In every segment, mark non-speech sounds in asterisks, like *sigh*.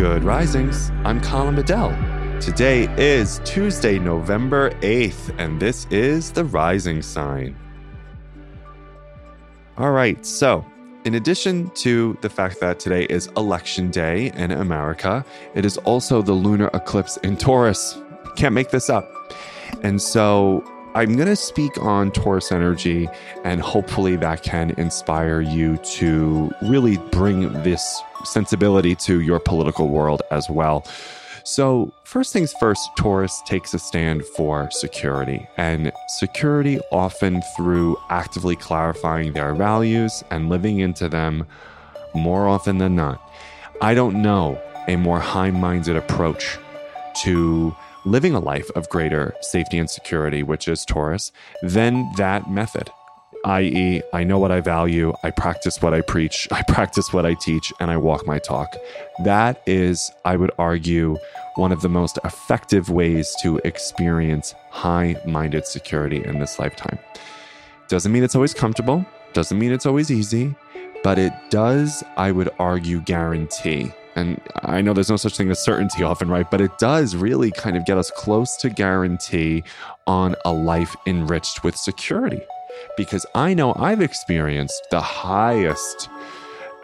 Good Risings. I'm Colin Bedell. Today is Tuesday, November 8th, and this is the Rising Sign. All right, so in addition to the fact that today is Election Day in America, it is also the lunar eclipse in Taurus. Can't make this up. And so I'm going to speak on Taurus energy, and hopefully that can inspire you to really bring this sensibility to your political world as well. So, first things first, Taurus takes a stand for security, and security often through actively clarifying their values and living into them more often than not. I don't know a more high minded approach to living a life of greater safety and security, which is Taurus, then that method. I.e., I know what I value, I practice what I preach, *laughs* I practice what I teach, and I walk my talk. That is, I would argue, one of the most effective ways to experience high minded security in this lifetime. Doesn't mean it's always comfortable, doesn't mean it's always easy, but it does, I would argue, guarantee and I know there's no such thing as certainty often, right? But it does really kind of get us close to guarantee on a life enriched with security. Because I know I've experienced the highest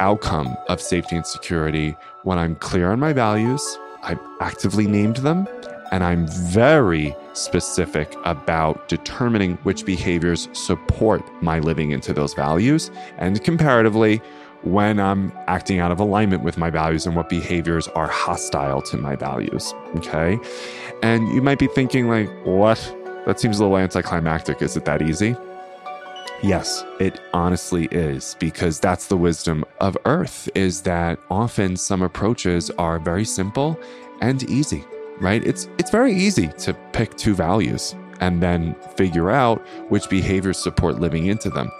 outcome of safety and security when I'm clear on my values, I've actively named them, and I'm very specific about determining which behaviors support my living into those values. And comparatively, when I'm acting out of alignment with my values and what behaviors are hostile to my values. Okay. And you might be thinking, like, what? That seems a little anticlimactic. Is it that easy? Yes, it honestly is because that's the wisdom of earth is that often some approaches are very simple and easy, right? It's it's very easy to pick two values and then figure out which behaviors support living into them.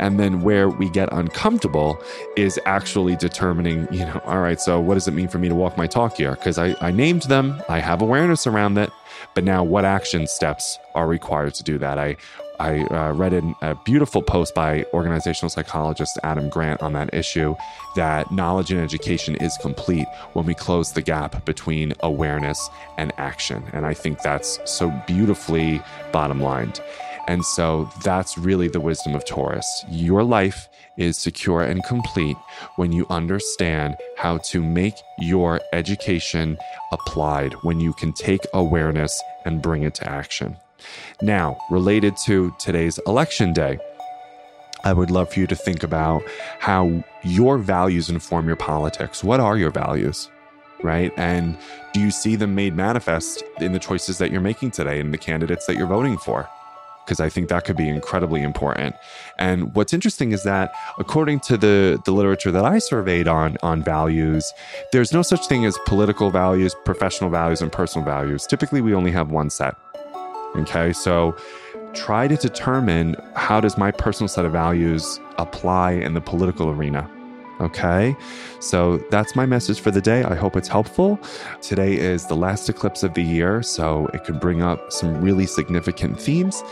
And then where we get uncomfortable is actually determining, you know, all right, so what does it mean for me to walk my talk here? Because I, I named them, I have awareness around it, but now what action steps are required to do that? I I uh, read in a beautiful post by organizational psychologist Adam Grant on that issue that knowledge and education is complete when we close the gap between awareness and action. And I think that's so beautifully bottom lined. And so that's really the wisdom of Taurus. Your life is secure and complete when you understand how to make your education applied, when you can take awareness and bring it to action. Now, related to today's election day, I would love for you to think about how your values inform your politics. What are your values? Right? And do you see them made manifest in the choices that you're making today and the candidates that you're voting for? Because I think that could be incredibly important. And what's interesting is that according to the, the literature that I surveyed on, on values, there's no such thing as political values, professional values, and personal values. Typically, we only have one set. Okay, so try to determine how does my personal set of values apply in the political arena. Okay, so that's my message for the day. I hope it's helpful. Today is the last eclipse of the year, so it could bring up some really significant themes.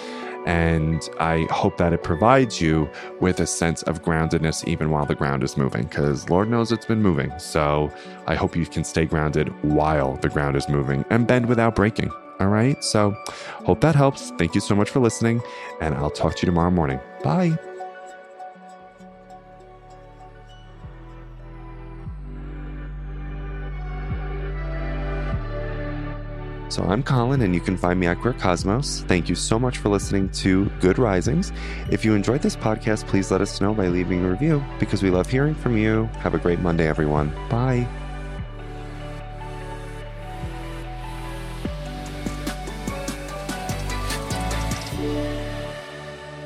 And I hope that it provides you with a sense of groundedness even while the ground is moving, because Lord knows it's been moving. So I hope you can stay grounded while the ground is moving and bend without breaking. All right. So, hope that helps. Thank you so much for listening, and I'll talk to you tomorrow morning. Bye. So I'm Colin, and you can find me at Queer Cosmos. Thank you so much for listening to Good Risings. If you enjoyed this podcast, please let us know by leaving a review because we love hearing from you. Have a great Monday, everyone. Bye.